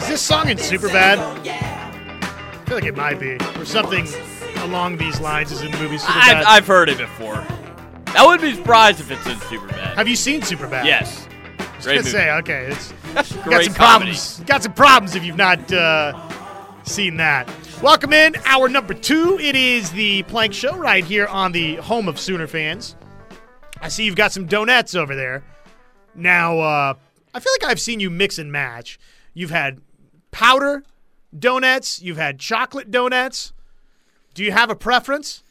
Is this song in Superbad? I feel like it might be, or something along these lines is in the movie Superbad. I've, I've heard it before. I wouldn't be surprised if it's in Superbad. Have you seen Superbad? Yes. I was Great gonna movie. say okay. It's got some comedy. problems. Got some problems if you've not uh, seen that. Welcome in, hour number two. It is the Plank Show right here on the home of Sooner fans. I see you've got some donuts over there. Now, uh, I feel like I've seen you mix and match. You've had powder donuts. You've had chocolate donuts. Do you have a preference?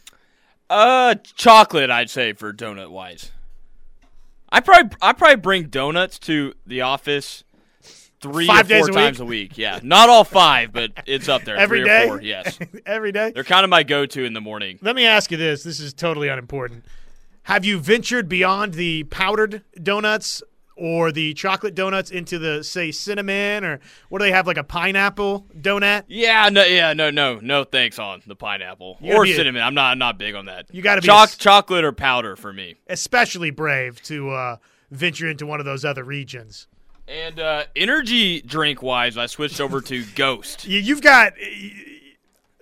Uh, chocolate, I'd say for donut wise. I probably I probably bring donuts to the office three Five or four a times a week. Yeah, not all five, but it's up there. Every three day? or four. Yes, Every day? they're kind of my go-to in the morning. Let me ask you this. This is totally unimportant. Have you ventured beyond the powdered donuts or the chocolate donuts into the, say, cinnamon or what do they have, like a pineapple donut? Yeah, no, yeah, no, no, no. Thanks on the pineapple or cinnamon. I'm not, I'm not big on that. You gotta be Choc- a chocolate or powder for me. Especially brave to uh, venture into one of those other regions. And uh, energy drink wise, I switched over to Ghost. You, you've got.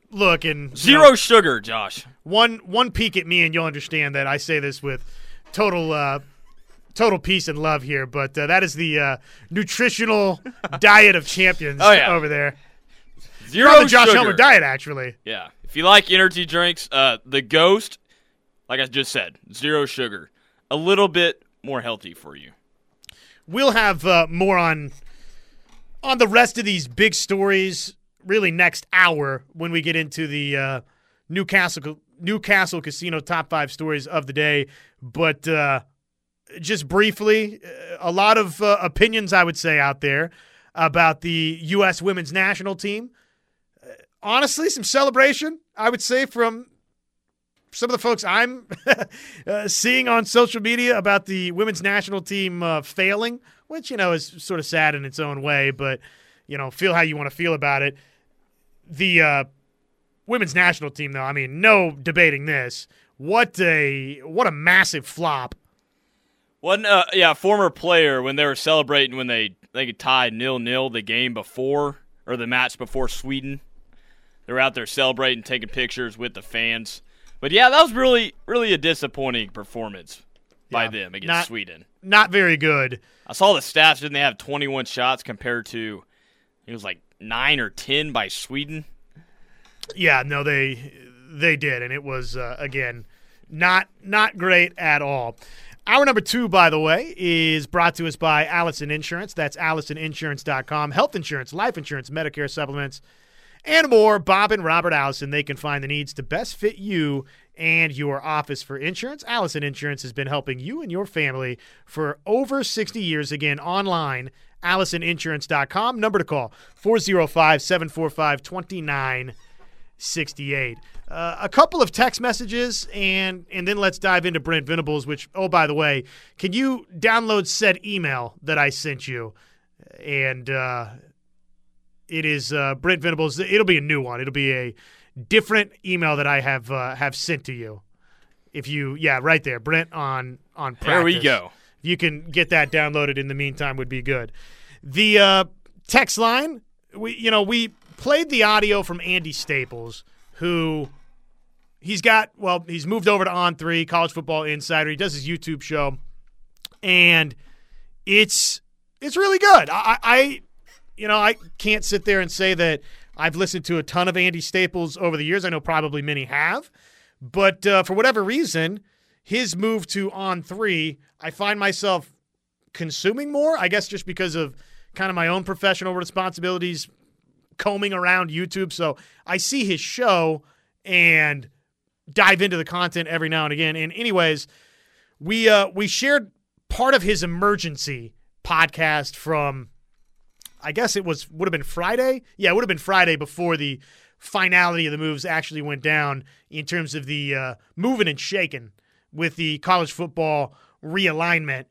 Look, and Zero know, sugar, Josh. one one peek at me, and you'll understand that I say this with total uh, total peace and love here. But uh, that is the uh, nutritional diet of champions Oh, yeah. over there. Zero the Josh sugar. Helmer diet, actually. Yeah. If you like energy drinks, uh, the Ghost, like I just said, zero sugar, a little bit more healthy for you. We'll have uh, more on on the rest of these big stories really next hour when we get into the uh, Newcastle Newcastle Casino top five stories of the day. But uh, just briefly, a lot of uh, opinions I would say out there about the U.S. women's national team. Uh, honestly, some celebration I would say from some of the folks I'm uh, seeing on social media about the women's national team uh, failing, which you know is sort of sad in its own way, but you know, feel how you want to feel about it. The women's national team, though, I mean, no debating this. What a what a massive flop. One, uh, yeah, former player when they were celebrating when they they tied nil nil the game before or the match before Sweden. They were out there celebrating, taking pictures with the fans. But yeah, that was really really a disappointing performance by Yeah, them against not- Sweden. Not very good. I saw the stats. Didn't they have 21 shots compared to it was like nine or 10 by Sweden? Yeah, no, they they did, and it was uh, again not not great at all. Hour number two, by the way, is brought to us by Allison Insurance. That's AllisonInsurance.com. Health insurance, life insurance, Medicare supplements, and more. Bob and Robert Allison, they can find the needs to best fit you and your office for insurance. Allison Insurance has been helping you and your family for over 60 years. Again, online, AllisonInsurance.com. Number to call 405 745 2968. Uh, a couple of text messages, and and then let's dive into Brent Venables. Which, oh, by the way, can you download said email that I sent you? And uh, it is uh, Brent Venables. It'll be a new one. It'll be a different email that I have uh, have sent to you. If you, yeah, right there, Brent on on. Practice. There we go. If you can get that downloaded in the meantime, would be good. The uh, text line, we you know we played the audio from Andy Staples, who he's got. Well, he's moved over to On Three College Football Insider. He does his YouTube show, and it's it's really good. I, I you know I can't sit there and say that I've listened to a ton of Andy Staples over the years. I know probably many have, but uh, for whatever reason, his move to On Three, I find myself consuming more. I guess just because of kind of my own professional responsibilities combing around YouTube. So I see his show and dive into the content every now and again. And anyways, we uh we shared part of his emergency podcast from I guess it was would have been Friday. Yeah, it would have been Friday before the finality of the moves actually went down in terms of the uh, moving and shaking with the college football realignment.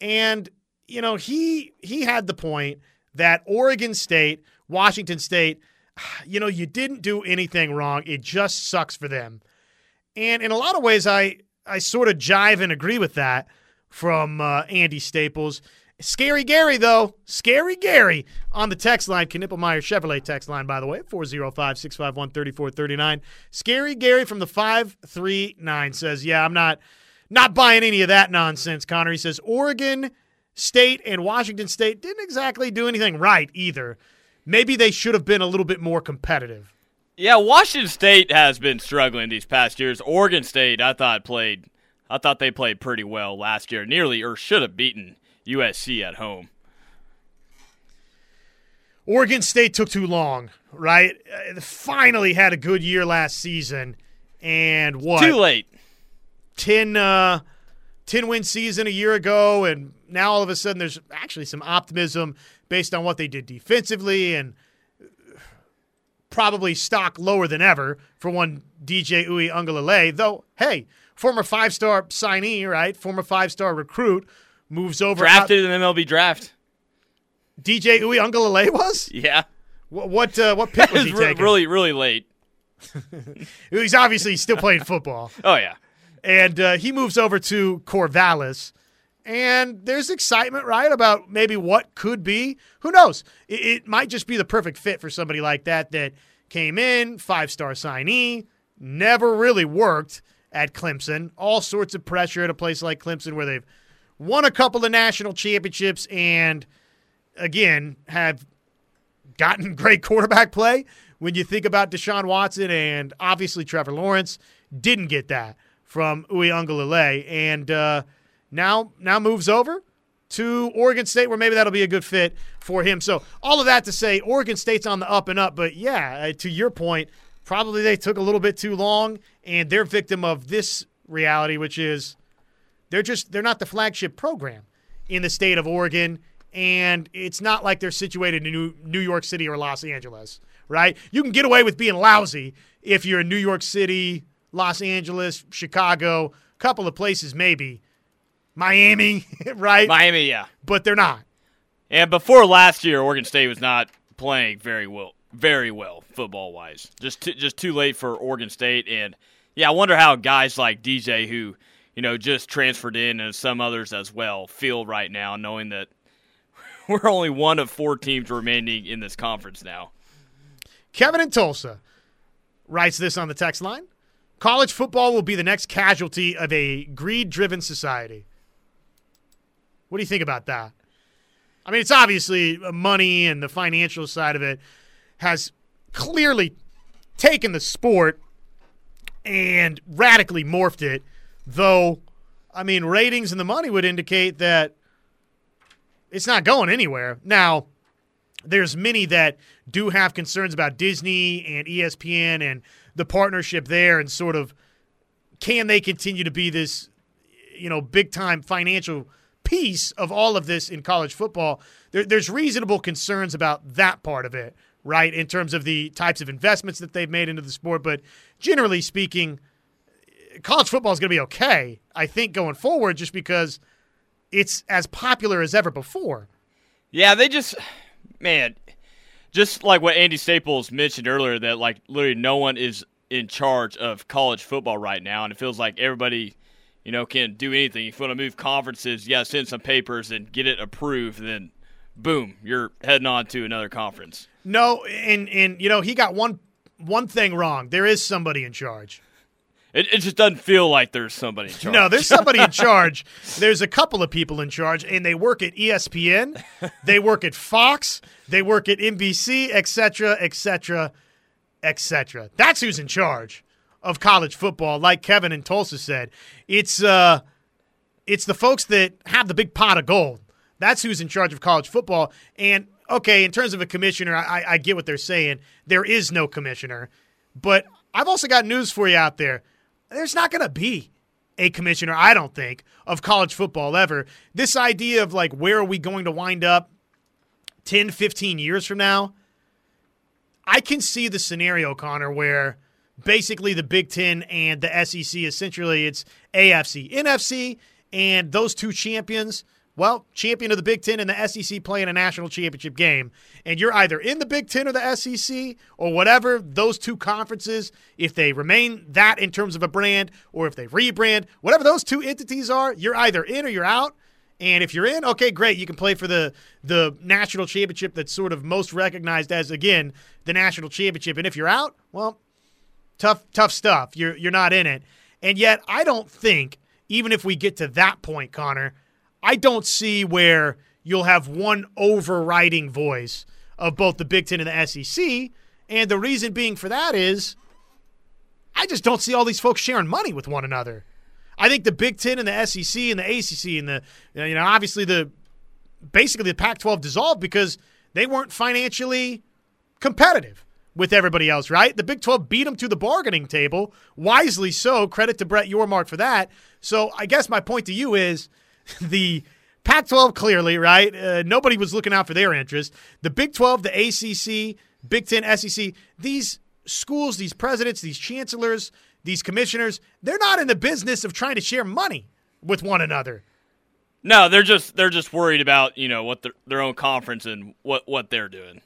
And you know, he he had the point that Oregon State, Washington State, you know, you didn't do anything wrong. It just sucks for them. And in a lot of ways, I I sort of jive and agree with that from uh, Andy Staples. Scary Gary, though. Scary Gary on the text line. Knippelmeyer Chevrolet text line, by the way, 405 651 3439. Scary Gary from the 539 says, Yeah, I'm not not buying any of that nonsense, Connor. He says, Oregon State and Washington State didn't exactly do anything right either. Maybe they should have been a little bit more competitive. Yeah, Washington State has been struggling these past years. Oregon State, I thought played, I thought they played pretty well last year, nearly or should have beaten USC at home. Oregon State took too long, right? Uh, finally had a good year last season, and what? Too late. 10, uh, 10 win season a year ago, and now all of a sudden there's actually some optimism based on what they did defensively and probably stock lower than ever for one DJ Uiagalelei. Though, hey, former five star signee, right? Former five star recruit moves over. Drafted out- in the MLB draft. DJ Uiagalelei was? Yeah. What what, uh, what pick was he taking? Really, really late. He's obviously still playing football. oh yeah. And uh, he moves over to Corvallis, and there's excitement, right, about maybe what could be. Who knows? It, it might just be the perfect fit for somebody like that that came in, five star signee, never really worked at Clemson. All sorts of pressure at a place like Clemson where they've won a couple of national championships and, again, have gotten great quarterback play. When you think about Deshaun Watson and obviously Trevor Lawrence, didn't get that from Uiagalelei. And uh, now, now moves over to Oregon State, where maybe that'll be a good fit for him. So, all of that to say, Oregon State's on the up and up. But yeah, uh, to your point, probably they took a little bit too long, and they're victim of this reality, which is they're just they're not the flagship program in the state of Oregon, and it's not like they're situated in New, New York City or Los Angeles, right? You can get away with being lousy if you're in New York City, Los Angeles, Chicago, a couple of places maybe. Miami, right? Miami, yeah. But they're not. And before last year, Oregon State was not playing very well, very well football wise. Just t- just too late for Oregon State, and yeah, I wonder how guys like DJ, who you know just transferred in, and some others as well, feel right now, knowing that we're only one of four teams remaining in this conference now. Kevin in Tulsa writes this on the text line. College football will be the next casualty of a greed driven society. What do you think about that? I mean, it's obviously uh, money and the financial side of it has clearly taken the sport and radically morphed it, though, I mean, ratings and the money would indicate that it's not going anywhere. Now, there's many that do have concerns about Disney and ESPN and the partnership there and sort of can they continue to be this, you know, big time financial – piece of all of this in college football, there, there's reasonable concerns about that part of it, right? In terms of the types of investments that they've made into the sport. But generally speaking, college football is going to be okay, I think, going forward, just because it's as popular as ever before. Yeah, they just, man, just like what Andy Staples mentioned earlier, that like literally no one is in charge of college football right now, and it feels like everybody you know, can't do anything. If you want to move conferences, yeah, send some papers and get it approved, then boom, you're heading on to another conference. No, and and you know, he got one one thing wrong. There is somebody in charge. It, it just doesn't feel like there's somebody in charge. No, there's somebody in charge. There's a couple of people in charge, and they work at ESPN, they work at Fox, they work at NBC, etc., etc., etc. That's who's in charge of college football, like Kevin in Tulsa said. It's uh, it's the folks that have the big pot of gold. That's who's in charge of college football. And okay, in terms of a commissioner, I, I get what they're saying. There is no commissioner, but I've also got news for you out there. There's not going to be a commissioner, I don't think, of college football ever. This idea of like, where are we going to wind up 10, 15 years from now? I can see the scenario, Connor, where basically the Big Ten and the SEC. Essentially, it's AFC, NFC, and those two champions. Well, champion of the Big Ten and the SEC playing a national championship game. And you're either in the Big Ten or the SEC or whatever those two conferences, if they remain that in terms of a brand or if they rebrand, whatever those two entities are, you're either in or you're out. And if you're in, okay, great. You can play for the the national championship that's sort of most recognized as again the national championship. And if you're out, well, tough tough stuff. You're you're not in it. And yet, I don't think even if we get to that point, Connor, I don't see where you'll have one overriding voice of both the Big Ten and the SEC. And the reason being for that is I just don't see all these folks sharing money with one another. I think the Big Ten and the SEC and the ACC and the you know obviously the basically the Pac-12 dissolved because they weren't financially competitive with everybody else, right? The Big 12 beat them to the bargaining table, wisely so. Credit to Brett Yormark for that. So I guess my point to you is the Pac 12 clearly, right? Uh, nobody was looking out for their interest. The Big 12, the ACC, Big 10, SEC, these schools, these presidents, these chancellors, these commissioners, they're not in the business of trying to share money with one another. No, they're just they're just worried about you know what their, their own conference and what what they're doing.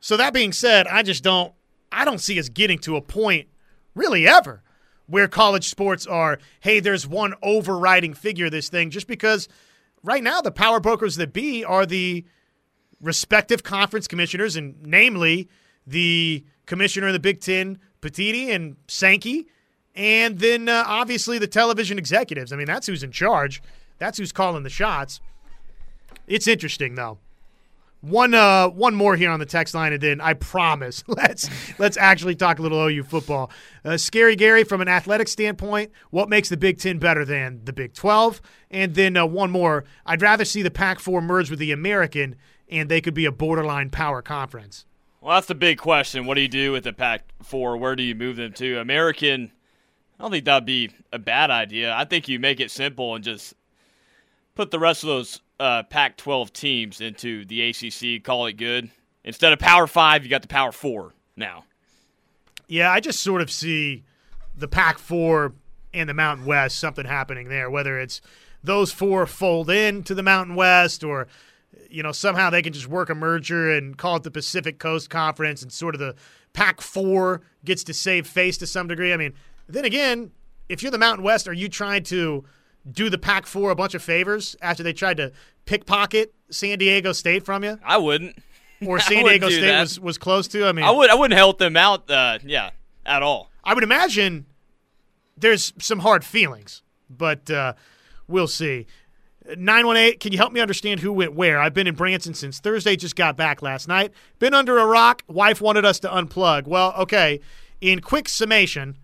So that being said, I just don't I don't see us getting to a point really ever where college sports are, hey, there's one overriding figure this thing just because right now the power brokers that be are the respective conference commissioners and namely the commissioner of the Big 10, Petitti and Sankey, and then uh, obviously the television executives. I mean, that's who's in charge. That's who's calling the shots. It's interesting though. One uh one more here on the text line, and then I promise let's let's actually talk a little OU football. Uh, Scary Gary, from an athletic standpoint, what makes the Big Ten better than the Big Twelve? And then uh, one more. I'd rather see the Pac-4 merge with the American, and they could be a borderline power conference. Well, that's the big question. What do you do with the Pac-4? Where do you move them to? American. I don't think that'd be a bad idea. I think you make it simple and just put the rest of those uh, Pac-12 teams into the ACC. Call it good. Instead of Power Five, you got the Power Four now. Yeah, I just sort of see the Pac-4 and the Mountain West something happening there. Whether it's those four fold in to the Mountain West, or you know somehow they can just work a merger and call it the Pacific Coast Conference, and sort of the Pac-4 gets to save face to some degree. I mean, then again, if you're the Mountain West, are you trying to do the Pac Four a bunch of favors after they tried to pickpocket San Diego State from you? I wouldn't. Or San Diego State was, was close to. I mean, I would. I wouldn't help them out. Uh, yeah, at all. I would imagine there's some hard feelings, but uh, we'll see. 918, can you help me understand who went where? I've been in Branson since Thursday, just got back last night. Been under a rock. Wife wanted us to unplug. Well, okay. In quick summation,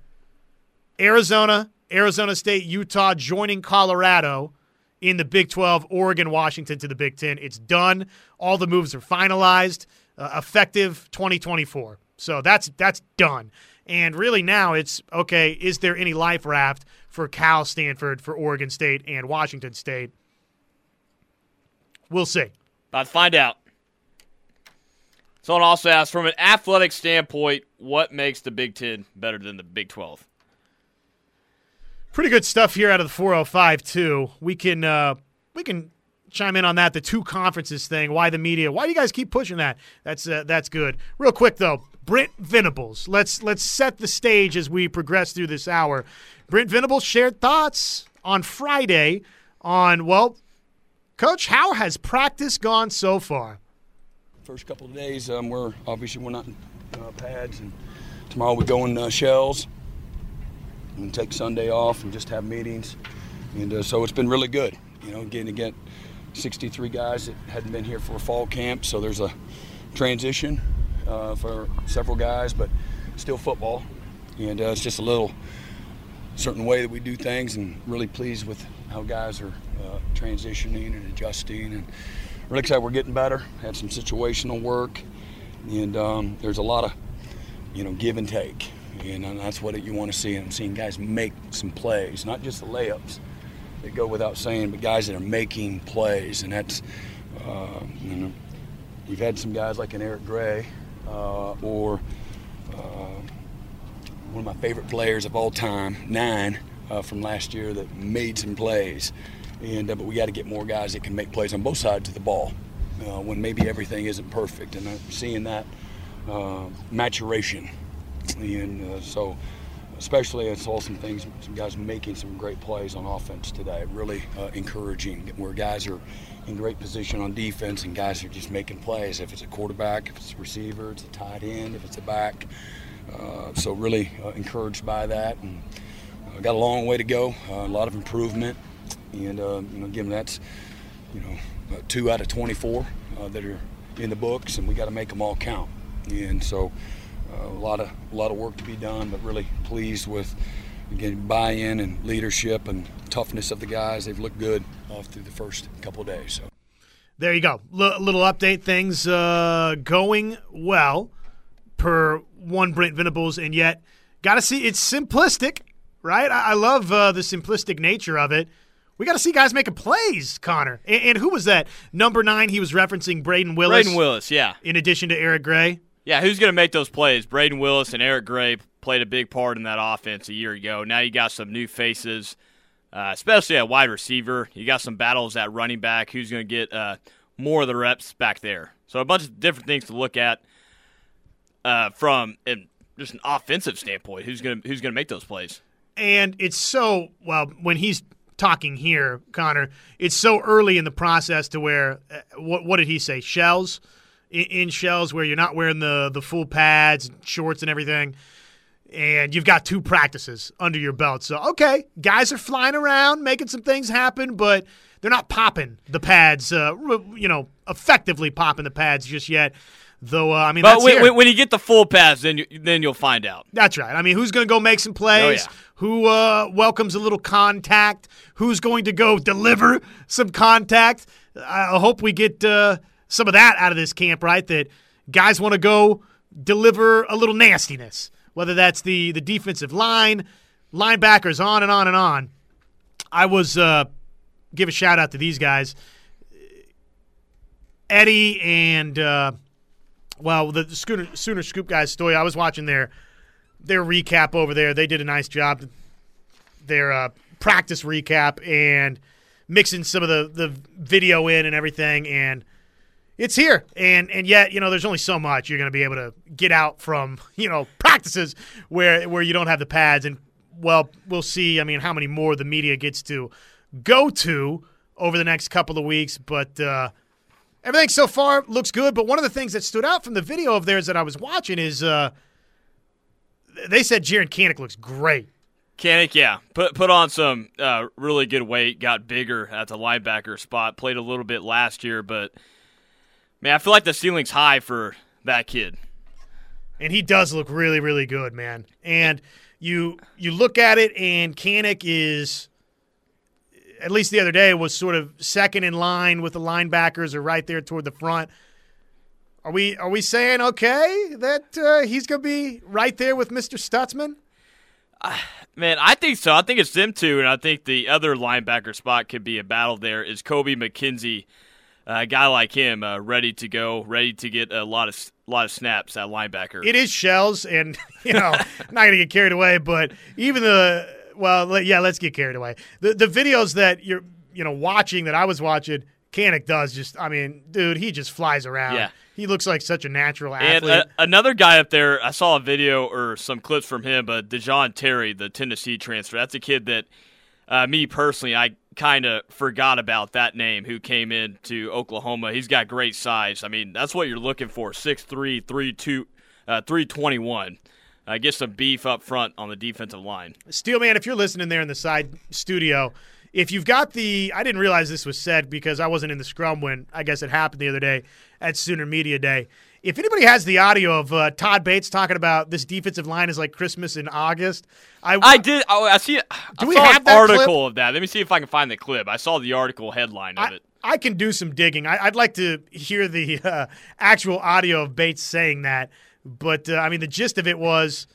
Arizona, Arizona State, Utah joining Colorado in the Big 12, Oregon, Washington to the Big 10. It's done. All the moves are finalized, uh, effective 2024. So that's that's done. And really now it's okay, is there any life raft for Cal, Stanford, for Oregon State and Washington State? We'll see. About to find out. Someone also asked from an athletic standpoint, what makes the Big 10 better than the Big 12? Pretty good stuff here out of the 405 too. We can uh, we can chime in on that. The two conferences thing. Why the media? Why do you guys keep pushing that? That's uh, that's good. Real quick though, Brent Venables. Let's let's set the stage as we progress through this hour. Brent Venables shared thoughts on Friday on well, Coach, how has practice gone so far? First couple of days, um, we're obviously we're not in uh, pads, and tomorrow we go in uh, shells and take Sunday off and just have meetings. And uh, so it's been really good, you know, getting to get 63 guys that hadn't been here for fall camp. So there's a transition uh, for several guys, but still football. And uh, it's just a little certain way that we do things, and really pleased with how guys are uh, transitioning and adjusting. And really excited we're getting better. Had some situational work, and um, there's a lot of, you know, give and take and that's what you want to see. I'm seeing guys make some plays, not just the layups that go without saying, but guys that are making plays. And that's, uh, you know, we've had some guys like an Eric Gray uh, or uh, one of my favorite players of all time, Nine, uh, from last year, that made some plays. And uh, but we got to get more guys that can make plays on both sides of the ball uh, when maybe everything isn't perfect. And I'm seeing that maturation and uh, so especially I saw some things, some guys making some great plays on offense today. Really uh, encouraging where guys are in great position on defense and guys are just making plays. If it's a quarterback, if it's a receiver, it's a tight end, if it's a back. Uh, so really uh, encouraged by that and uh, got a long way to go, uh, a lot of improvement, and uh, you know, again, that's you know two out of 24 that are in the books, and we got to make them all count. And so a lot of a lot of work to be done, but really pleased with again buy-in and leadership and toughness of the guys. They've looked good off through the first couple of days. So there you go, L- little update. Things uh, going well per one Brent Venables, and yet got to see it's simplistic, right? I, I love uh, the simplistic nature of it. We got to see guys making plays, Connor. And, and, who was that? Number nine, he was referencing Brayden Willis. Brayden Willis, yeah. In addition to Eric Gray. Yeah, who's going to make those plays? Brayden Willis and Eric Gray played a big part in that offense a year ago. Now you got some new faces, uh, especially at wide receiver. You got some battles at running back. Who's going to get uh, more of the reps back there? So a bunch of different things to look at uh, from just an offensive standpoint. Who's going to who's going to make those plays? And it's so well when he's talking here, Connor. It's so early in the process to where uh, what what did he say? Shells in, shells where you're not wearing the the full pads, shorts, and everything, and you've got two practices under your belt. So okay, guys are flying around, making some things happen, but they're not popping the pads. Uh, you know, effectively popping the pads just yet. Though uh, I mean, but when, when, you get the full pass, then you, then you'll find out. That's right. I mean, who's going to go make some plays? Oh, yeah. Who uh, welcomes a little contact? Who's going to go deliver some contact? I hope we get uh, some of that out of this camp, right? That guys want to go deliver a little nastiness, whether that's the the defensive line, linebackers, on and on and on. I was uh, give a shout out to these guys, Eddie and uh, well the, the Sooner, Sooner Scoop guys story. I was watching their their recap over there. They did a nice job. Their uh, practice recap and mixing some of the the video in and everything and it's here. And and yet you know there's only so much you're going to be able to get out from you know practices where where you don't have the pads. And well we'll see i mean how many more the media gets to go to over the next couple of weeks. But uh, everything so far looks good. But one of the things that stood out from the video of theirs that i was watching is uh, they said Jaren Kanak looks great. Kanak, yeah, put put on some uh, really good weight, got bigger at the linebacker spot. Played a little bit last year, but Man, I feel like the ceiling's high for that kid. And he does look really, really good, man. And you you look at it, and Kanak is at least the other day was sort of second in line with the linebackers, or right there toward the front. Are we are we saying okay that uh, he's going to be right there with Mr. Stutzman? Uh, man, I think so. I think it's them two, and I think the other linebacker spot could be a battle. There is Kobie McKinzie a guy like him uh, ready to go, ready to get a lot of lot of snaps at linebacker. It is shells, and you know, not gonna get carried away, but even the well, yeah, let's get carried away. The the videos that you're you know watching that I was watching, Kanak does just, I mean, dude, he just flies around. Yeah. He looks like such a natural athlete. And uh, another guy up there, I saw a video or some clips from him, but Da'Jon Terry, the Tennessee transfer. That's a kid that, uh, me personally, I kind of forgot about that name who came in to Oklahoma. He's got great size. I mean, that's what you're looking for 6'3, 3'2, uh, 321. Uh, get some beef up front on the defensive line. Steelman, if you're listening there in the side studio, if you've got the, I didn't realize this was said because I wasn't in the scrum when I guess it happened the other day at Sooner Media Day. If anybody has the audio of uh, Todd Bates talking about this defensive line is like Christmas in August, I, I did. Oh, I see. Do I we have an article clip? of that? Let me see if I can find the clip. I saw the article headline of I, it. I can do some digging. I, would like to hear the uh, actual audio of Bates saying that, but uh, I mean the gist of it was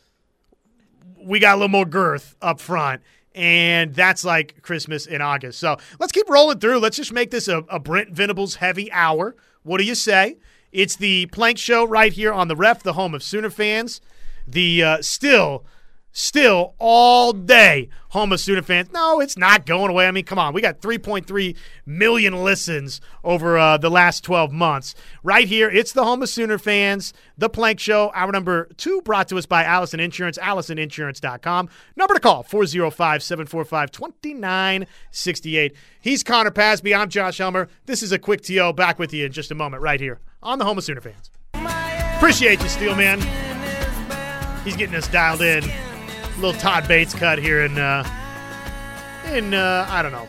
we got a little more girth up front and that's like Christmas in August. So let's keep rolling through. Let's just make this a, a Brent Venables heavy hour. What do you say? It's the Plank Show right here on the Ref, the home of Sooner fans. The uh, still still all day home of Sooner fans. No, it's not going away. I mean, come on. We got 3.3 million listens over uh, the last 12 months. Right here, it's the home of Sooner fans, The Plank Show, hour number two, brought to us by Allison Insurance, AllisonInsurance.com. Number to call, 405 745 2968. He's Connor Pasby. I'm Josh Helmer. This is a quick TO. Back with you in just a moment, right here on the Home of Sooner fans. Appreciate you, Steelman. He's getting us dialed in little Todd Bates cut here in uh, in uh, I don't know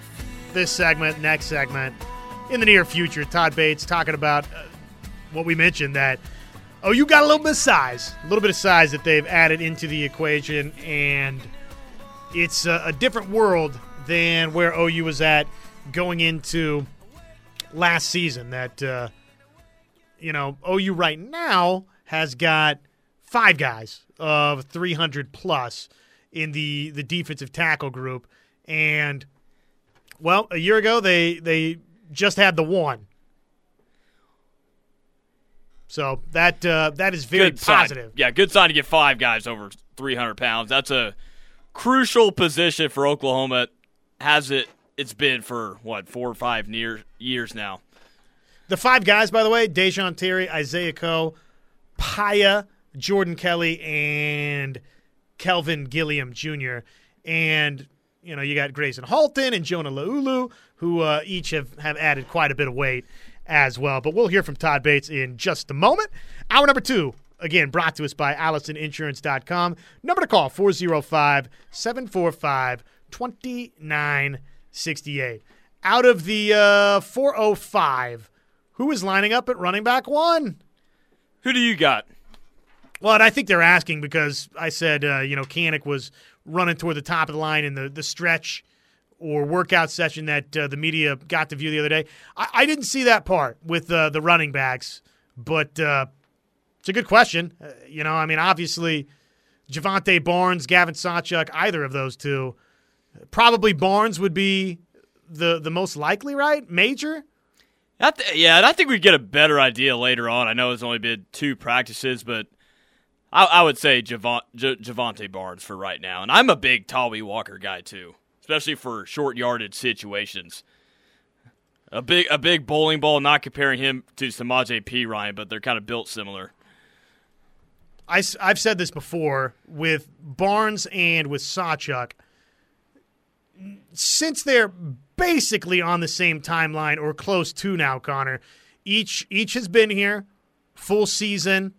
this segment, next segment, in the near future. Todd Bates talking about uh, what we mentioned that oh you got a little bit of size, a little bit of size that they've added into the equation, and it's a, a different world than where OU was at going into last season. That uh, you know OU right now has got five guys of 300 plus in the the defensive tackle group, and well, a year ago they they just had the one. So that uh, that is very good positive. Sign. Yeah, good sign to get five guys over 300 pounds. That's a crucial position for Oklahoma. Has it? It's been for what four or five near, years now. The five guys, by the way: Da'Jon Terry, Isaiah Coe, Paya, Jordan Kelley, and Kelvin Gilliam Jr. And you know you got Gracen Halton and Jonah Laulu, who uh, each have, have added quite a bit of weight as well. But we'll hear from Todd Bates in just a moment. Hour number two, again, brought to us by AllisonInsurance.com. Number to call 405 745 2968. Out of the uh, 405, who is lining up at running back one? Who do you got? Well, and I think they're asking because I said, uh, you know, Kanak was running toward the top of the line in the, the stretch or workout session that uh, the media got to view the other day. I, I didn't see that part with uh, the running backs, but uh, it's a good question. Uh, you know, I mean, obviously, Jovantae Barnes, Gavin Sawchuk, either of those two. Probably Barnes would be the the most likely, right? Major. Th- yeah, and I think we get a better idea later on. I know it's only been two practices, but – I, I would say Javon, J- Jovantae Barnes for right now, and I'm a big Tawee Walker guy too, especially for short yardage situations. A big a big bowling ball. Not comparing him to Samaje Perine, but they're kind of built similar. I, I've said this before with Barnes and with Sawchuk. Since they're basically on the same timeline or close to now, Connor, each each has been here full season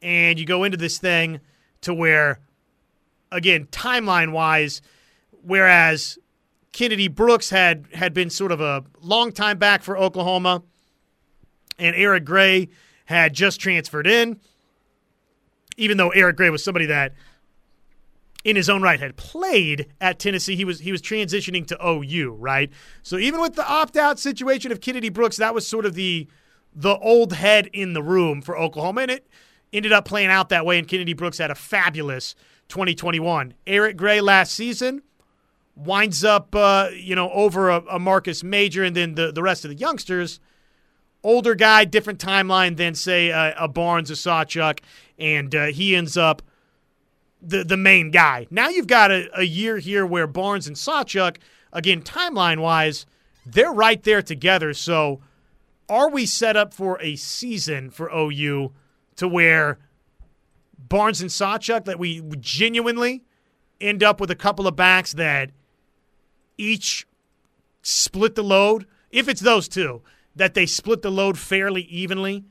and you go into this thing to where, again, timeline wise, whereas Kennedy Brooks had had been sort of a long time back for Oklahoma, and Eric Gray had just transferred in. Even though Eric Gray was somebody that, in his own right, had played at Tennessee, he was he was transitioning to OU, right? So even with the opt out situation of Kennedy Brooks, that was sort of the the old head in the room for Oklahoma, and it ended up playing out that way, and Kennedy Brooks had a fabulous 2021. Eric Gray last season winds up, uh, you know, over a, a, Marcus Major, and then the, the rest of the youngsters. Older guy, different timeline than, say, uh, a Barnes, a Sawchuk, and uh, he ends up the, the main guy. Now you've got a, a year here where Barnes and Sawchuk, again, timeline wise, they're right there together. So are we set up for a season for OU to where Barnes and Sawchuk that we genuinely end up with a couple of backs that each split the load. If it's those two, that they split the load fairly evenly.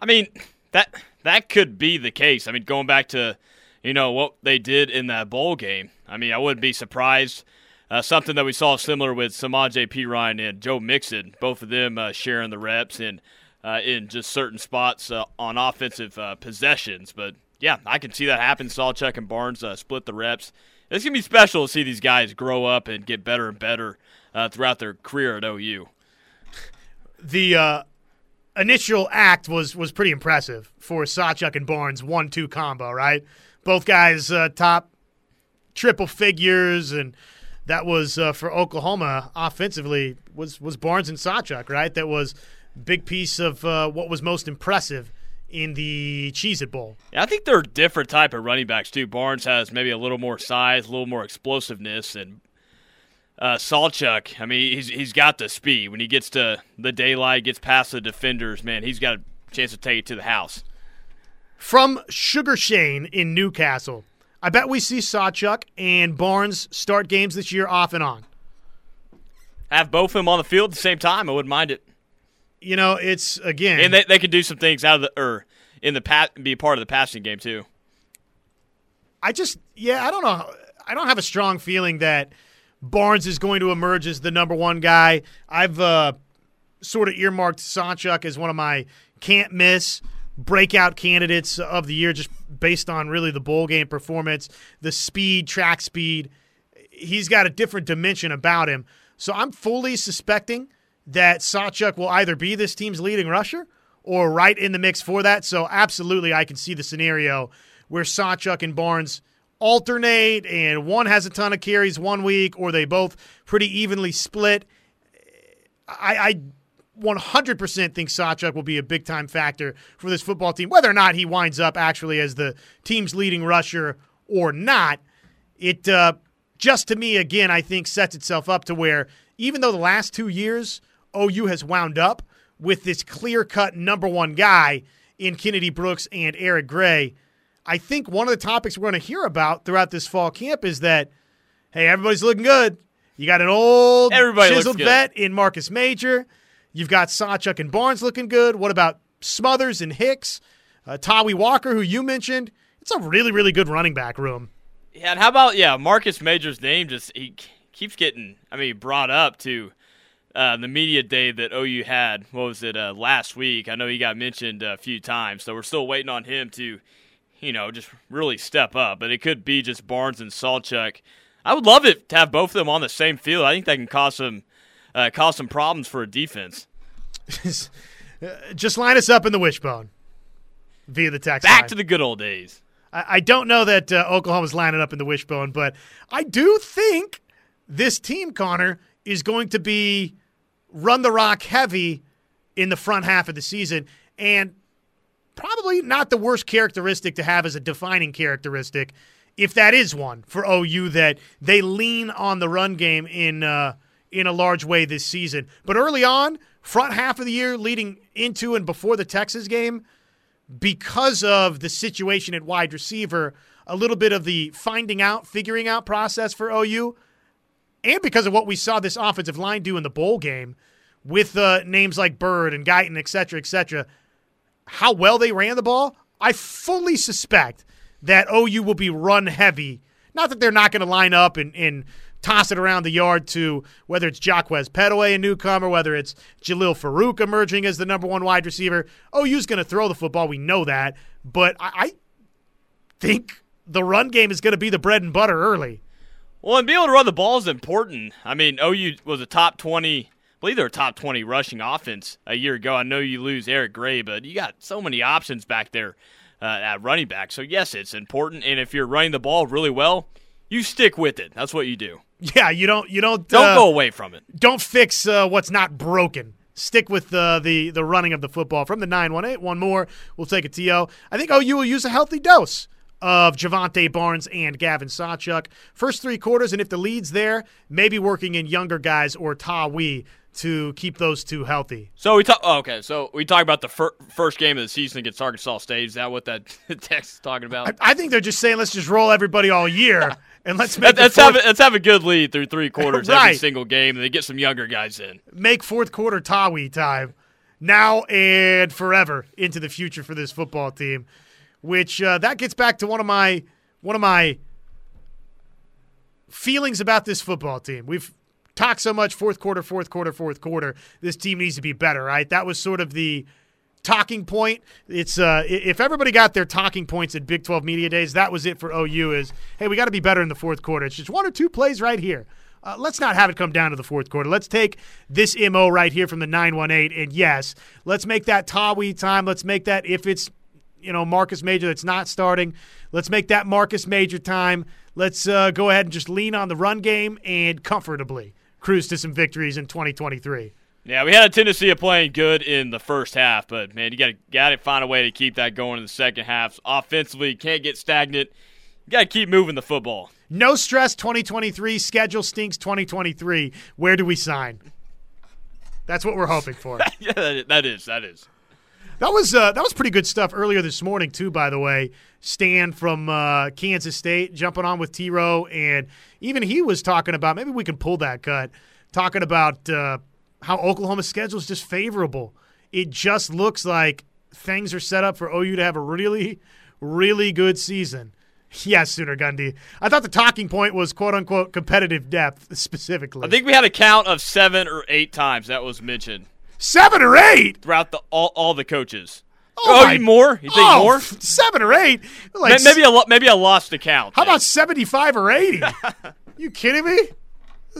I mean, that that could be the case. I mean, going back to you know what they did in that bowl game. I mean, I wouldn't be surprised. Uh, something that we saw similar with Samaj P. Ryan and Joe Mixon, both of them uh, sharing the reps and uh, in just certain spots uh, on offensive uh, possessions. But yeah, I can see that happen. Sawchuk and Barnes uh, split the reps. It's gonna be special to see these guys grow up and get better and better throughout their career at OU. The initial act was was pretty impressive for Sawchuk and Barnes one-two combo, right? Both guys top triple figures and that was uh, for Oklahoma offensively was was Barnes and Sawchuk, right? That was big piece of uh, what was most impressive in the Cheez It Bowl. Yeah, I think they're different type of running backs too. Barnes has maybe a little more size, a little more explosiveness, and uh, Sawchuk. I mean, he's he's got the speed. When he gets to the daylight, gets past the defenders, man, he's got a chance to take it to the house. From Sugar Shane in Newcastle, I bet we see Sawchuk and Barnes start games this year off and on. Have both of them on the field at the same time. I wouldn't mind it. You know, it's again, and they they could do some things out of the or in the pat be part of the passing game too. I just yeah, I don't know. I don't have a strong feeling that Barnes is going to emerge as the number one guy. I've uh, sort of earmarked Sawchuk as one of my can't miss breakout candidates of the year, just based on really the bowl game performance, the speed, track speed. He's got a different dimension about him. So I'm fully suspecting that Sawchuk will either be this team's leading rusher or right in the mix for that. So absolutely, I can see the scenario where Sawchuk and Barnes alternate, and one has a ton of carries one week, or they both pretty evenly split. I, I 100% think Sawchuk will be a big time factor for this football team, whether or not he winds up actually as the team's leading rusher or not. It uh, just to me, again, I think sets itself up to where even though the last two years OU has wound up with this clear cut number one guy in Kennedy Brooks and Eric Gray, I think one of the topics we're going to hear about throughout this fall camp is that, hey, everybody's looking good. You got an old Everybody chiseled vet in Marcus Major. You've got Sawchuk and Barnes looking good. What about Smothers and Hicks? Uh, Tawee Walker, who you mentioned. It's a really, really good running back room. Yeah, and how about yeah, Marcus Major's name just he keeps getting I mean brought up to uh, the media day that OU had. What was it uh, last week? I know he got mentioned a few times, so we're still waiting on him to, you know, just really step up. But it could be just Barnes and Sawchuk. I would love it to have both of them on the same field. I think that can cause some uh, cause some problems for a defense. Just line us up in the wishbone via the text. Back line. to the good old days. I, I don't know that uh, Oklahoma's lining up in the wishbone, but I do think this team, Connor, is going to be run the rock heavy in the front half of the season, and probably not the worst characteristic to have as a defining characteristic, if that is one for OU that they lean on the run game in uh, in a large way this season. But early on, front half of the year, leading into and before the Texas game, because of the situation at wide receiver, a little bit of the finding out, figuring out process for OU, and because of what we saw this offensive line do in the bowl game with uh, names like Bird and Guyton, et cetera, et cetera, how well they ran the ball, I fully suspect that OU will be run heavy. Not that they're not going to line up and, and toss it around the yard to whether it's Jaquaize Pettaway, a newcomer, whether it's Jalil Farooq emerging as the number one wide receiver. OU's going to throw the football. We know that. But I, I think the run game is going to be the bread and butter early. Well, and being able to run the ball is important. I mean, OU was a top 20, I believe they're a top 20 rushing offense a year ago. I know you lose Eric Gray, but you got so many options back there uh, at running back. So, yes, it's important. And if you're running the ball really well, you stick with it. That's what you do. Yeah, you don't you don't Don't uh, go away from it. don't fix uh, what's not broken. Stick with uh, the the running of the football from the nine one eight. One more, we'll take a to. I think OU will use a healthy dose of Jovantae Barnes and Gavin Sawchuk. First three quarters, and if the lead's there, maybe working in younger guys or Tawee to keep those two healthy. So we talk. Oh, okay, so we talk about the fir- first game of the season against Arkansas State. Is that what that text is talking about? I, I think they're just saying let's just roll everybody all year and let's make let's fourth, have a, let's have a good lead through three quarters every single game, and they get some younger guys in. make fourth quarter Tawee time now and forever into the future for this football team. Which uh, that gets back to one of my one of my feelings about this football team. We've talked so much fourth quarter, fourth quarter, fourth quarter. This team needs to be better, right? That was sort of the talking point. It's uh, if everybody got their talking points at Big 12 Media Days, that was it for OU. Is hey, we got to be better in the fourth quarter. It's just one or two plays right here. Uh, let's not have it come down to the fourth quarter. Let's take this mo right here from the 918, and yes, let's make that Tawee time. Let's make that if it's you know Marcus Major that's not starting. Let's make that Marcus Major time. Let's uh, go ahead and just lean on the run game and comfortably cruise to some victories in 2023. Yeah, we had a tendency of playing good in the first half, but man, you got to got to find a way to keep that going in the second half. Offensively, can't get stagnant. You got to keep moving the football. No stress 2023, schedule stinks 2023. Where do we sign? That's what we're hoping for. yeah, that is. That is. That was uh, that was pretty good stuff earlier this morning too. By the way, Stan from uh, Kansas State jumping on with T Row, and even he was talking about maybe we can pull that cut, talking about uh, how Oklahoma's schedule is just favorable. It just looks like things are set up for OU to have a really, really good season. Yes, Sooner Gundy. I thought the talking point was quote unquote competitive depth specifically. I think we had a count of seven or eight times that was mentioned. Seven or eight throughout the all, all the coaches. Oh, oh more? You think oh, more? Seven or eight? Like maybe a maybe I lost the count. How about seventy-five or eighty? you kidding me?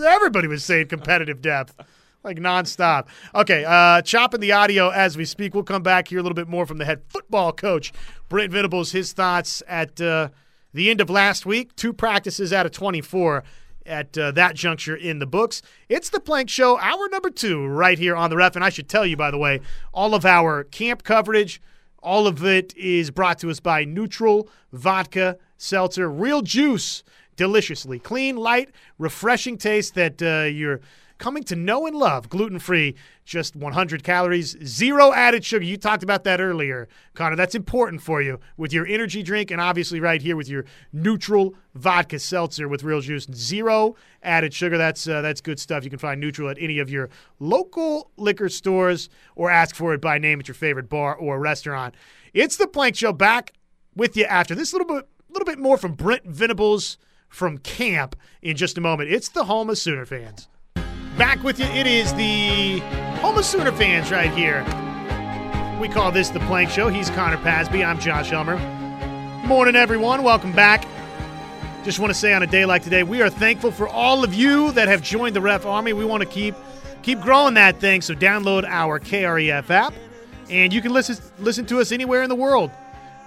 Everybody was saying competitive depth like nonstop. Okay, uh, chopping the audio as we speak. We'll come back here a little bit more from the head football coach, Brent Venables, his thoughts at uh, the end of last week. Two practices out of 24 at uh, that juncture in the books. It's the Plank Show, hour number two, right here on the ref. And I should tell you, by the way, all of our camp coverage, all of it is brought to us by Neutral Vodka Seltzer, real juice, deliciously clean, light, refreshing taste that uh, you're coming to know and love. Gluten free, just 100 calories, zero added sugar. You talked about that earlier, Connor. That's important for you with your energy drink and obviously right here with your neutral vodka seltzer with real juice. Zero added sugar. That's, uh, that's good stuff. You can find neutral at any of your local liquor stores or ask for it by name at your favorite bar or restaurant. It's the Plank Show back with you after this little bit, little bit more from Brent Venables from camp in just a moment. It's the home of Sooner fans. Back with you. It is the home of Sooner fans right here. We call this the Plank Show. He's Connor Pasby. I'm Josh Elmer. Morning, everyone. Welcome back. Just want to say on a day like today, we are thankful for all of you that have joined the Ref Army. We want to keep keep growing that thing. So download our KREF app, and you can listen listen to us anywhere in the world.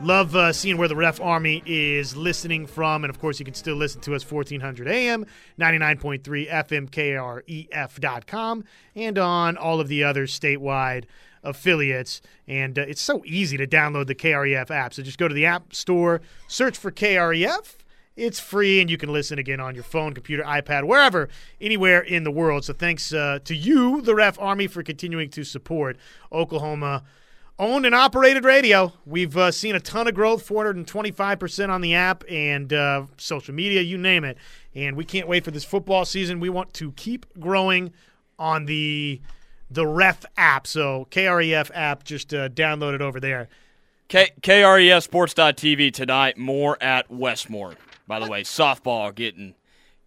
Love uh, seeing where the Ref Army is listening from. And of course, you can still listen to us 1400 AM, 99.3 FM, KREF.com, and on all of the other statewide affiliates. And uh, it's so easy to download the KREF app. So just go to the App Store, search for KREF. It's free, and you can listen again on your phone, computer, iPad, wherever, anywhere in the world. So thanks uh, to you, the Ref Army, for continuing to support Oklahoma owned and operated radio. We've uh, seen a ton of growth, 425% on the app and uh, social media, you name it. And we can't wait for this football season. We want to keep growing on the the Ref app. So KREF app, just uh, download it over there. K- KREFsports.tv tonight, Moore at Westmoore. By the way, softball getting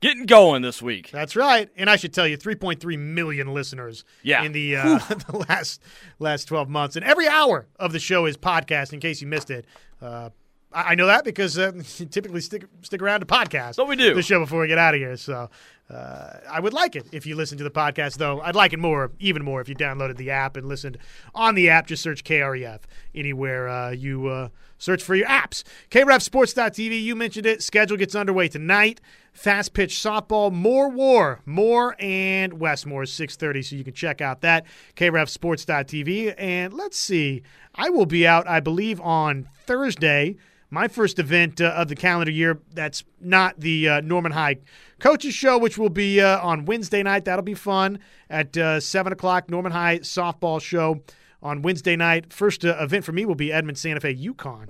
getting going this week. That's right. And I should tell you, 3.3 million listeners yeah. in the, uh, the last last 12 months. And every hour of the show is podcast, in case you missed it. Uh, I know that because uh, you typically stick stick around to podcast. So we do the show before we get out of here. So uh, I would like it if you listen to the podcast, though. I'd like it more, even Moore, if you downloaded the app and listened on the app. Just search KREF anywhere uh, you uh, search for your apps. KREFSports.tv. You mentioned it. Schedule gets underway tonight. Fast pitch softball, more war, more and Westmoore 6:30. So you can check out that KREFSports.tv. And let's see, I will be out, I believe, on Thursday my first event uh, of the calendar year. That's not the uh, Norman High Coaches Show, which will be uh, on Wednesday night. That'll be fun at uh, 7 o'clock. Norman High Softball Show on Wednesday night. First uh, event for me will be Edmond Santa Fe Yukon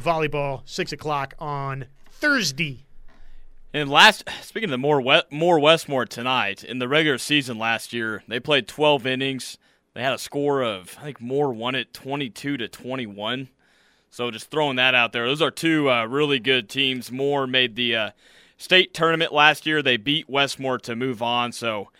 Volleyball, 6 o'clock on Thursday. And last, speaking of the Moore Moore Westmoore tonight, in the regular season last year, they played 12 innings. They had a score of I think Moore won it 22 to 21. So just throwing that out there. Those are two uh, really good teams. Moore made the uh, state tournament last year. They beat Westmoore to move on. So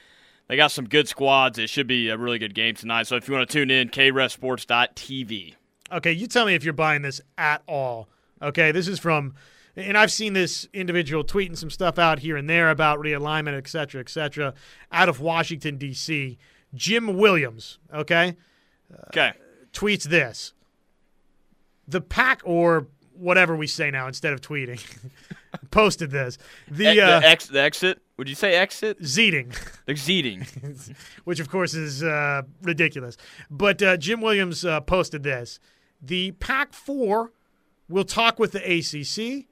they got some good squads. It should be a really good game tonight. So if you want to tune in, krefsports.tv. Okay, you tell me if you're buying this at all. Okay, this is from, and I've seen this individual tweeting some stuff out here and there about realignment, et cetera, et cetera, out of Washington, D.C. Jim Williams, okay? Okay. Uh, tweets this the pack or whatever we say now instead of tweeting. posted this. The, E- uh, the, ex, the exit. Would you say exit? Zeeting, The which of course is uh, ridiculous. But uh, Jim Williams uh, posted this. The Pac 4 will talk with the ACC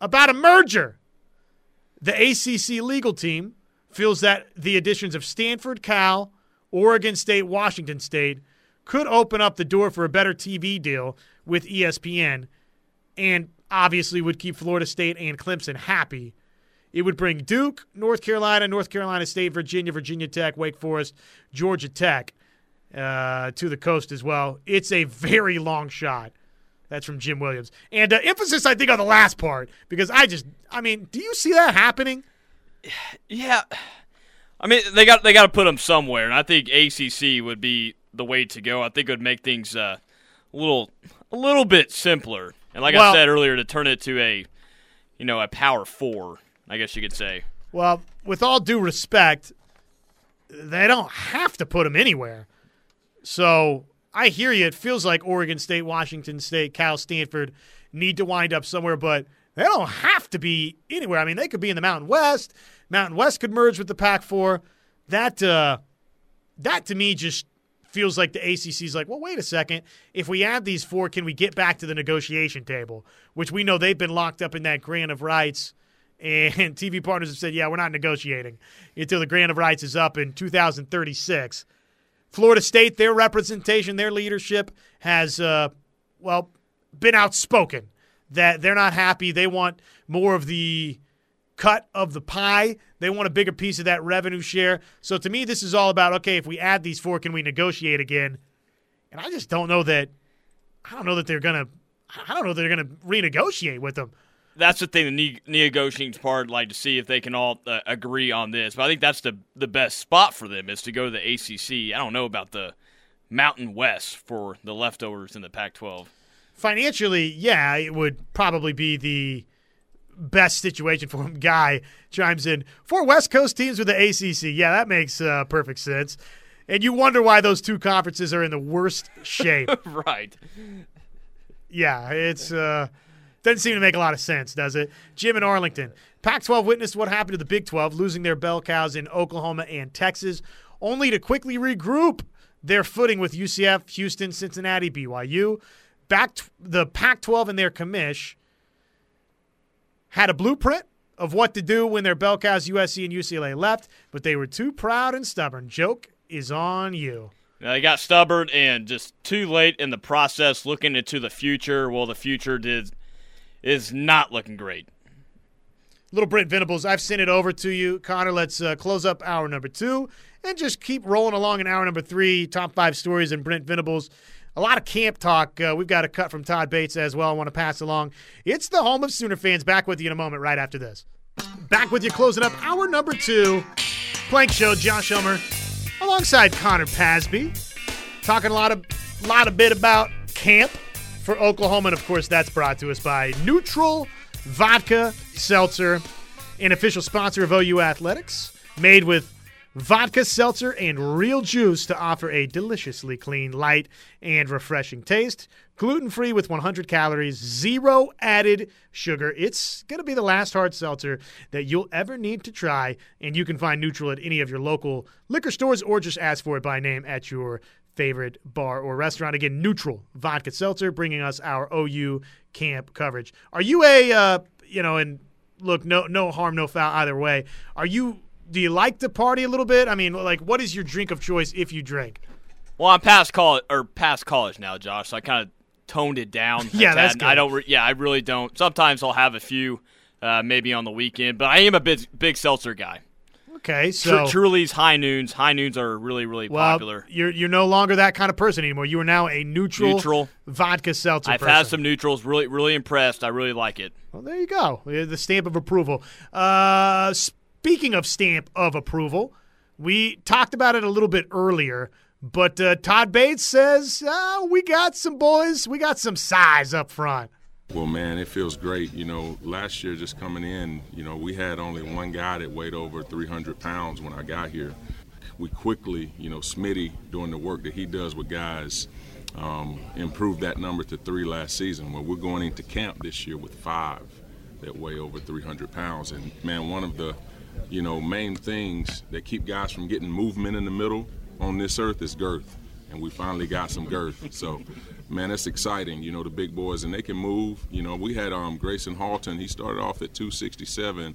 about a merger. The ACC legal team feels that the additions of Stanford, Cal, Oregon State, Washington State could open up the door for a better TV deal with ESPN and obviously would keep Florida State and Clemson happy. It would bring Duke, North Carolina, North Carolina State, Virginia, Virginia Tech, Wake Forest, Georgia Tech uh, to the coast as well. It's a very long shot. That's from Jim Williams. And uh, emphasis, I think, on the last part because I just, I mean, do you see that happening? Yeah, I mean they got they got to put them somewhere, and I think ACC would be the way to go. I think it would make things uh, a little a little bit simpler, and like Well- I said earlier, to turn it to a you know a power four, I guess you could say. Well, with all due respect, they don't have to put them anywhere. So I hear you. It feels like Oregon State, Washington State, Cal, Stanford need to wind up somewhere, but they don't have to be anywhere. I mean, they could be in the Mountain West. Mountain West could merge with the Pac Four. That uh, that to me just feels like the ACC's like, well, wait a second. If we add these four, can we get back to the negotiation table? Which we know they've been locked up in that grant of rights. And TV partners have said, yeah, we're not negotiating until the grant of rights is up in 2036. Florida State, their representation, their leadership has, uh, well, been outspoken that they're not happy. They want more of the cut of the pie. They want a bigger piece of that revenue share. So to me, this is all about okay, if we add these four, can we negotiate again? And I just don't know that. I don't know that they're gonna. I don't know they're gonna renegotiate with them. That's the thing, the negotiating part. Like to see if they can all uh, agree on this, but I think that's the the best spot for them is to go to the ACC. I don't know about the Mountain West for the leftovers in the Pac-12. Financially, yeah, it would probably be the best situation for him. Guy chimes in four West Coast teams with the ACC. Yeah, that makes uh, perfect sense. And you wonder why those two conferences are in the worst shape. right. Yeah, it's uh doesn't seem to make a lot of sense, does it? Jim in Arlington. Pac-12 witnessed what happened to the Big 12, losing their bell cows in Oklahoma and Texas, only to quickly regroup their footing with UCF, Houston, Cincinnati, BYU. Back t- the Pac-12 and their commish had a blueprint of what to do when their bell cows USC and UCLA left, but they were too proud and stubborn. Joke is on you. Now, They got stubborn and just too late in the process, looking into the future. Well, the future did is not looking great. Little Brent Venables, I've sent it over to you. Connor, let's uh, close up hour number two and just keep rolling along in hour number three. Top five stories and Brent Venables. A lot of camp talk. Uh, we've got a cut from Todd Bates as well. I want to pass along. It's the home of Sooner fans. Back with you in a moment, right after this. Back with you, closing up hour number two. Plank Show, Josh Elmer, alongside Connor Pasby, talking a lot of, lot of bit about camp for Oklahoma, and of course, that's brought to us by Neutral Vodka Seltzer, an official sponsor of OU Athletics, made with vodka seltzer and real juice to offer a deliciously clean, light, and refreshing taste. Gluten free with 100 calories, zero added sugar. It's going to be the last hard seltzer that you'll ever need to try, and you can find Neutral at any of your local liquor stores or just ask for it by name at your favorite bar or restaurant. Again, Neutral Vodka Seltzer, bringing us our OU camp coverage. Are you a, uh, you know, and look, no, no harm, no foul either way. Are you? Do you like to party a little bit? I mean, like, what is your drink of choice if you drink? Well, I'm past college or past college now, Josh. So I kind of toned it down. Yeah, that's tad. I don't. Re- yeah, I really don't. Sometimes I'll have a few, uh, maybe on the weekend, but I am a big big seltzer guy. Okay, so Truly's high noons. High noons are really really well, popular. you're you're no longer that kind of person anymore. You are now a neutral, Neutral. vodka seltzer. I've person. had some neutrals. Really really impressed. I really like it. Well, there you go. The stamp of approval. Uh, speaking of stamp of approval, we talked about it a little bit earlier, but uh, Todd Bates says uh, we got some boys, we got some size up front. Well, man, it feels great. You know, last year just coming in, you know, we had only one guy that weighed over 300 pounds when I got here. We quickly, you know, Schmitty, doing the work that he does with guys, um, improved that number to three last season. Well, we're going into camp this year with five. that weigh over 300 pounds. And man, one of the you know main things that keep guys from getting movement in the middle on this earth is girth, and we finally got some girth. So. Man, that's exciting. You know the big boys, and they can move. You know, we had um, Gracen Halton. He started off at 267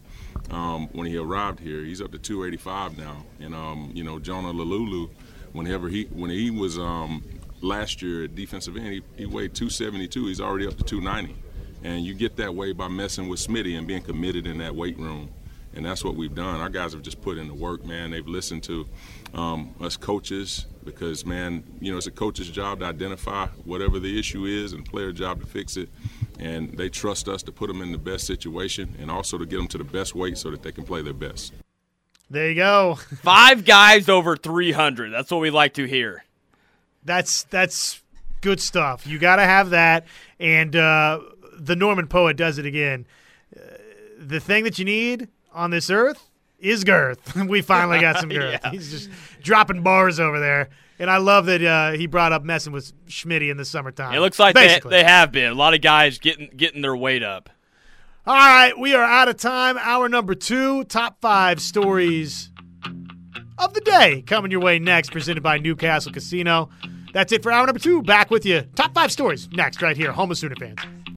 um, when he arrived here. He's up to 285 now. And um, you know, Jonah Laulu, whenever he when he was um, last year at defensive end, he, he weighed 272. He's already up to 290. And you get that way by messing with Schmitty and being committed in that weight room. And that's what we've done. Our guys have just put in the work, man. They've listened to um, us coaches because, man, you know, it's a coach's job to identify whatever the issue is and player job to fix it. And they trust us to put them in the best situation and also to get them to the best weight so that they can play their best. There you go. Five guys over 300. That's what we like to hear. That's that's good stuff. You got to have that, and uh, the Norman poet does it again. Uh, the thing that you need on this earth is girth. we finally got some girth. Yeah. He's just dropping bars over there, and I love that uh, he brought up messing with Schmitty in the summertime. It looks like they, they have been. A lot of guys getting getting their weight up. All right, we are out of time. Hour number two, top five stories of the day coming your way next, presented by Newcastle Casino. That's it for hour number two. Back with you. Top five stories next, right here. Home of Sooner fans.